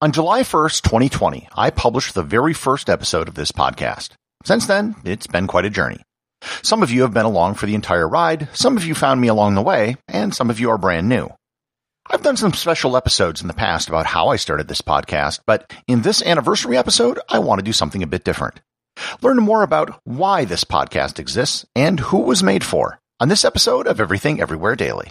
On July 1st, 2020, I published the very first episode of this podcast. Since then, it's been quite a journey. Some of you have been along for the entire ride, some of you found me along the way, and some of you are brand new. I've done some special episodes in the past about how I started this podcast, but in this anniversary episode, I want to do something a bit different. Learn more about why this podcast exists and who it was made for on this episode of Everything Everywhere Daily.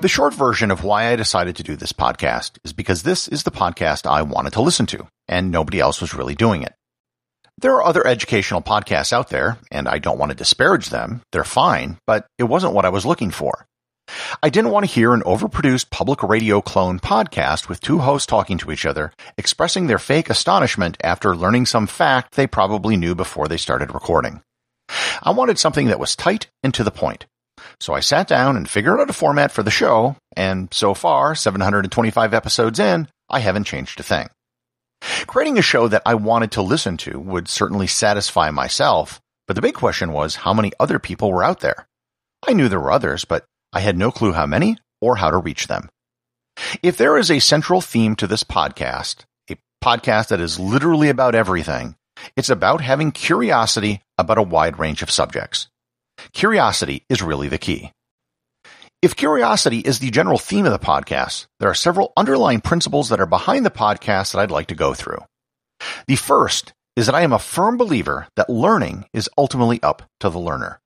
The short version of why I decided to do this podcast is because this is the podcast I wanted to listen to, and nobody else was really doing it. There are other educational podcasts out there, and I don't want to disparage them. They're fine, but it wasn't what I was looking for. I didn't want to hear an overproduced public radio clone podcast with two hosts talking to each other, expressing their fake astonishment after learning some fact they probably knew before they started recording. I wanted something that was tight and to the point. So I sat down and figured out a format for the show, and so far, 725 episodes in, I haven't changed a thing. Creating a show that I wanted to listen to would certainly satisfy myself, but the big question was how many other people were out there. I knew there were others, but I had no clue how many or how to reach them. If there is a central theme to this podcast, a podcast that is literally about everything, it's about having curiosity about a wide range of subjects. Curiosity is really the key. If curiosity is the general theme of the podcast, there are several underlying principles that are behind the podcast that I'd like to go through. The first is that I am a firm believer that learning is ultimately up to the learner.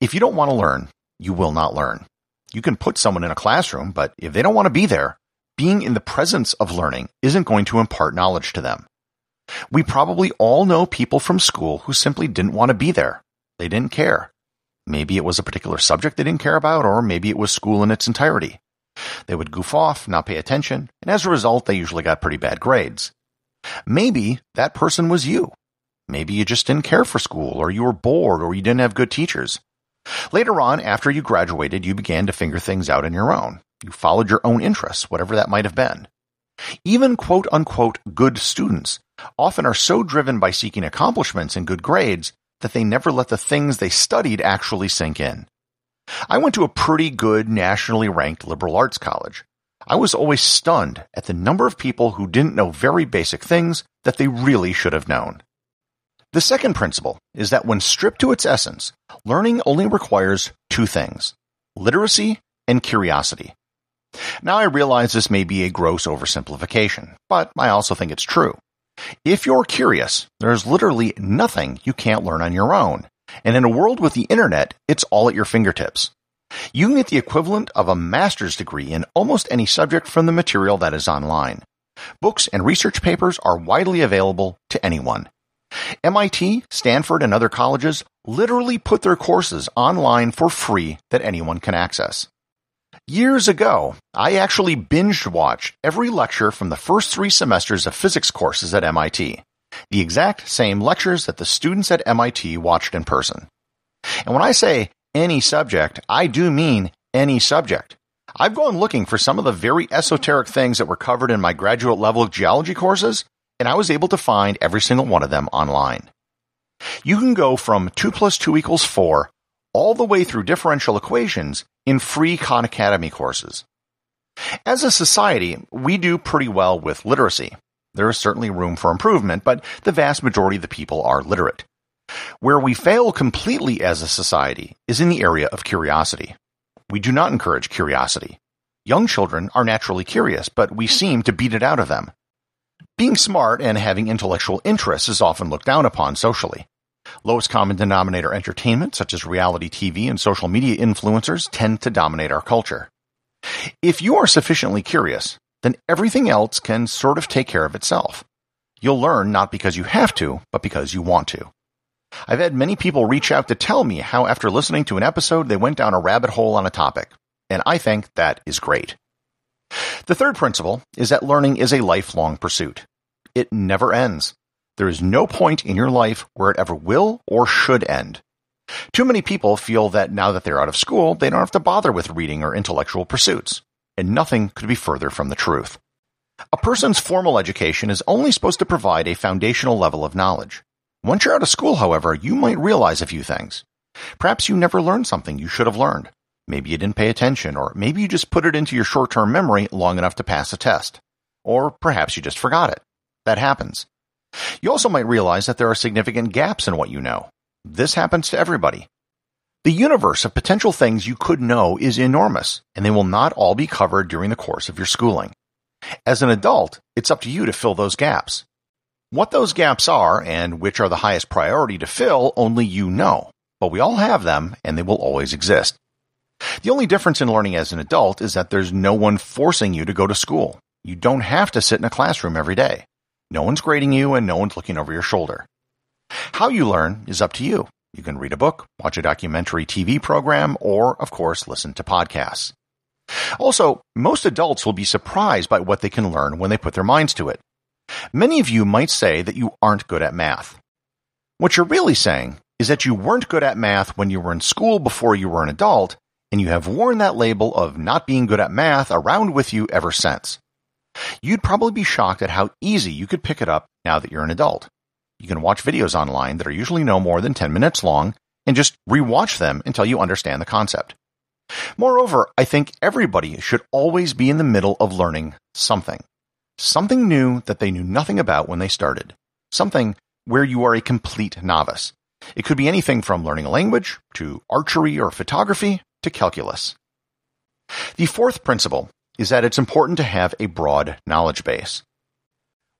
If you don't want to learn, you will not learn. You can put someone in a classroom, but if they don't want to be there, being in the presence of learning isn't going to impart knowledge to them. We probably all know people from school who simply didn't want to be there. They didn't care. Maybe it was a particular subject they didn't care about, or maybe it was school in its entirety. They would goof off, not pay attention, and as a result, they usually got pretty bad grades. Maybe that person was you. Maybe you just didn't care for school, or you were bored, or you didn't have good teachers. Later on, after you graduated, you began to figure things out on your own. You followed your own interests, whatever that might have been. Even quote unquote good students often are so driven by seeking accomplishments and good grades that they never let the things they studied actually sink in. I went to a pretty good nationally ranked liberal arts college. I was always stunned at the number of people who didn't know very basic things that they really should have known. The second principle is that when stripped to its essence, learning only requires two things literacy and curiosity. Now I realize this may be a gross oversimplification, but I also think it's true. If you're curious, there's literally nothing you can't learn on your own. And in a world with the internet, it's all at your fingertips. You can get the equivalent of a master's degree in almost any subject from the material that is online. Books and research papers are widely available to anyone. MIT, Stanford, and other colleges literally put their courses online for free that anyone can access. Years ago, I actually binge watched every lecture from the first three semesters of physics courses at MIT. The exact same lectures that the students at MIT watched in person. And when I say any subject, I do mean any subject. I've gone looking for some of the very esoteric things that were covered in my graduate level geology courses, and I was able to find every single one of them online. You can go from 2 plus 2 equals 4 all the way through differential equations in free Khan Academy courses. As a society, we do pretty well with literacy. There is certainly room for improvement, but the vast majority of the people are literate. Where we fail completely as a society is in the area of curiosity. We do not encourage curiosity. Young children are naturally curious, but we seem to beat it out of them. Being smart and having intellectual interests is often looked down upon socially. Lowest common denominator entertainment, such as reality TV and social media influencers, tend to dominate our culture. If you are sufficiently curious, then everything else can sort of take care of itself. You'll learn not because you have to, but because you want to. I've had many people reach out to tell me how after listening to an episode, they went down a rabbit hole on a topic. And I think that is great. The third principle is that learning is a lifelong pursuit. It never ends. There is no point in your life where it ever will or should end. Too many people feel that now that they're out of school, they don't have to bother with reading or intellectual pursuits. And nothing could be further from the truth. A person's formal education is only supposed to provide a foundational level of knowledge. Once you're out of school, however, you might realize a few things. Perhaps you never learned something you should have learned. Maybe you didn't pay attention, or maybe you just put it into your short-term memory long enough to pass a test. Or perhaps you just forgot it. That happens. You also might realize that there are significant gaps in what you know. This happens to everybody. The universe of potential things you could know is enormous, and they will not all be covered during the course of your schooling. As an adult, it's up to you to fill those gaps. What those gaps are and which are the highest priority to fill, only you know. But we all have them, and they will always exist. The only difference in learning as an adult is that there's no one forcing you to go to school. You don't have to sit in a classroom every day. No one's grading you and no one's looking over your shoulder. How you learn is up to you. You can read a book, watch a documentary TV program, or, of course, listen to podcasts. Also, most adults will be surprised by what they can learn when they put their minds to it. Many of you might say that you aren't good at math. What you're really saying is that you weren't good at math when you were in school before you were an adult, and you have worn that label of not being good at math around with you ever since. You'd probably be shocked at how easy you could pick it up now that you're an adult. You can watch videos online that are usually no more than 10 minutes long and just rewatch them until you understand the concept. Moreover, I think everybody should always be in the middle of learning something. Something new that they knew nothing about when they started. Something where you are a complete novice. It could be anything from learning a language to archery or photography to calculus. The fourth principle is that it's important to have a broad knowledge base.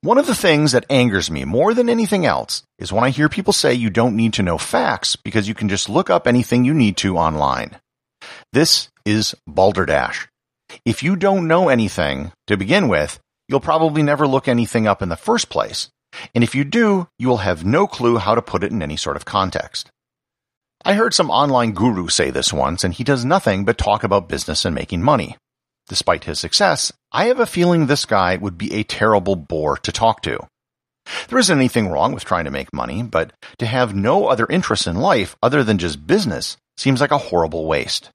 One of the things that angers me more than anything else is when I hear people say you don't need to know facts because you can just look up anything you need to online. This is balderdash. If you don't know anything to begin with, you'll probably never look anything up in the first place. And if you do, you will have no clue how to put it in any sort of context. I heard some online guru say this once, and he does nothing but talk about business and making money. Despite his success, I have a feeling this guy would be a terrible bore to talk to. There isn't anything wrong with trying to make money, but to have no other interests in life other than just business seems like a horrible waste.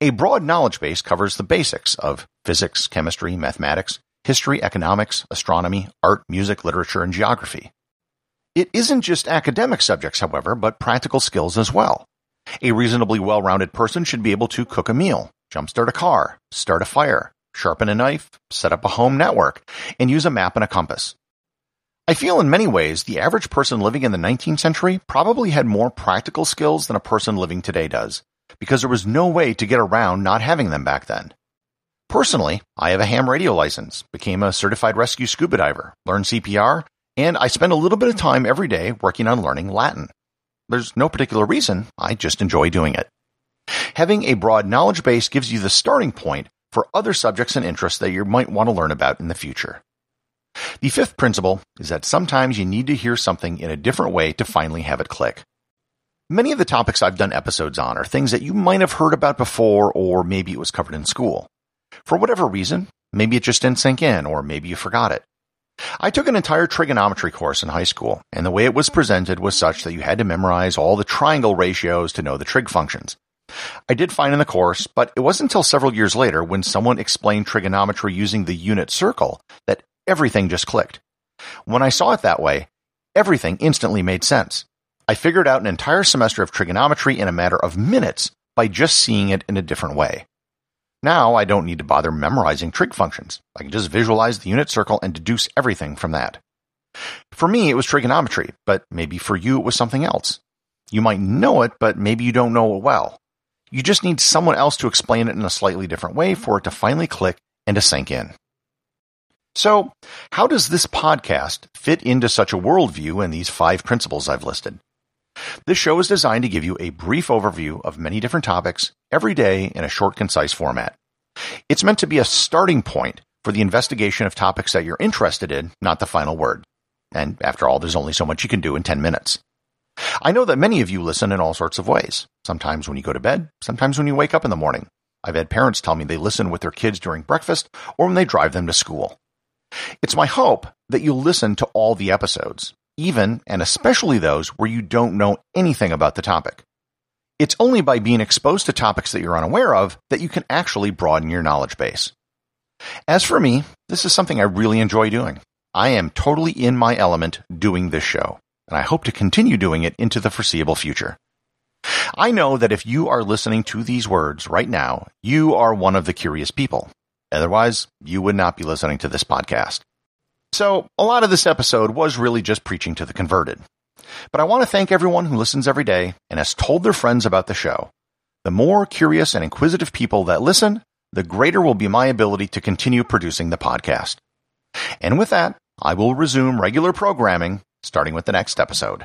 A broad knowledge base covers the basics of physics, chemistry, mathematics, history, economics, astronomy, art, music, literature, and geography. It isn't just academic subjects, however, but practical skills as well. A reasonably well-rounded person should be able to cook a meal, jumpstart a car, start a fire, sharpen a knife, set up a home network, and use a map and a compass. I feel in many ways the average person living in the 19th century probably had more practical skills than a person living today does, because there was no way to get around not having them back then. Personally, I have a ham radio license, became a certified rescue scuba diver, learned CPR, and I spend a little bit of time every day working on learning Latin. There's no particular reason, I just enjoy doing it. Having a broad knowledge base gives you the starting point for other subjects and interests that you might want to learn about in the future. The fifth principle is that sometimes you need to hear something in a different way to finally have it click. Many of the topics I've done episodes on are things that you might have heard about before, or maybe it was covered in school. For whatever reason, maybe it just didn't sink in, or maybe you forgot it. I took an entire trigonometry course in high school, and the way it was presented was such that you had to memorize all the triangle ratios to know the trig functions. I did fine in the course, but it wasn't until several years later when someone explained trigonometry using the unit circle that everything just clicked. When I saw it that way, everything instantly made sense. I figured out an entire semester of trigonometry in a matter of minutes by just seeing it in a different way. Now I don't need to bother memorizing trig functions. I can just visualize the unit circle and deduce everything from that. For me, it was trigonometry, but maybe for you it was something else. You might know it, but maybe you don't know it well. You just need someone else to explain it in a slightly different way for it to finally click and to sink in. So, how does this podcast fit into such a worldview and these five principles I've listed? This show is designed to give you a brief overview of many different topics every day in a short, concise format. It's meant to be a starting point for the investigation of topics that you're interested in, not the final word. And after all, there's only so much you can do in 10 minutes. I know that many of you listen in all sorts of ways. Sometimes when you go to bed, sometimes when you wake up in the morning. I've had parents tell me they listen with their kids during breakfast or when they drive them to school. It's my hope that you'll listen to all the episodes, even and especially those where you don't know anything about the topic. It's only by being exposed to topics that you're unaware of that you can actually broaden your knowledge base. As for me, this is something I really enjoy doing. I am totally in my element doing this show, and I hope to continue doing it into the foreseeable future. I know that if you are listening to these words right now, you are one of the curious people. Otherwise, you would not be listening to this podcast. So, a lot of this episode was really just preaching to the converted. But I want to thank everyone who listens every day and has told their friends about the show. The more curious and inquisitive people that listen, the greater will be my ability to continue producing the podcast. And with that, I will resume regular programming starting with the next episode.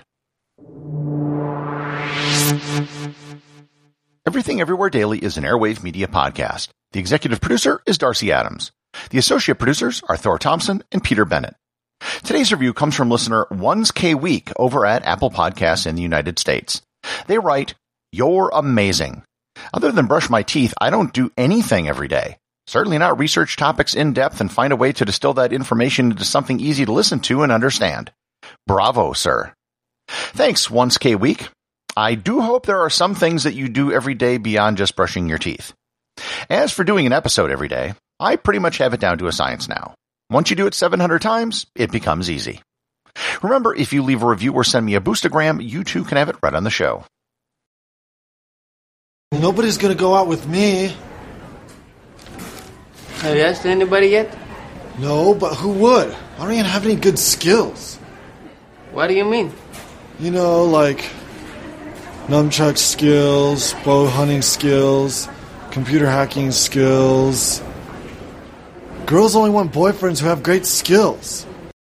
Everything Everywhere Daily is an Airwave Media podcast. The executive producer is Darcy Adams. The associate producers are Thor Thompson and Peter Bennett. Today's review comes from listener Ones K Week over at Apple Podcasts in the United States. They write, You're amazing. Other than brush my teeth, I don't do anything every day. Certainly not research topics in depth and find a way to distill that information into something easy to listen to and understand. Bravo, sir. Thanks, Once K Week. I do hope there are some things that you do every day beyond just brushing your teeth. As for doing an episode every day, I pretty much have it down to a science now. Once you do it 700 times, it becomes easy. Remember, if you leave a review or send me a boostagram, you too can have it right on the show. Nobody's gonna go out with me. Have you asked anybody yet? No, but who would? I don't even have any good skills. What do you mean? You know, like nunchuck skills, bow hunting skills, computer hacking skills. Girls only want boyfriends who have great skills.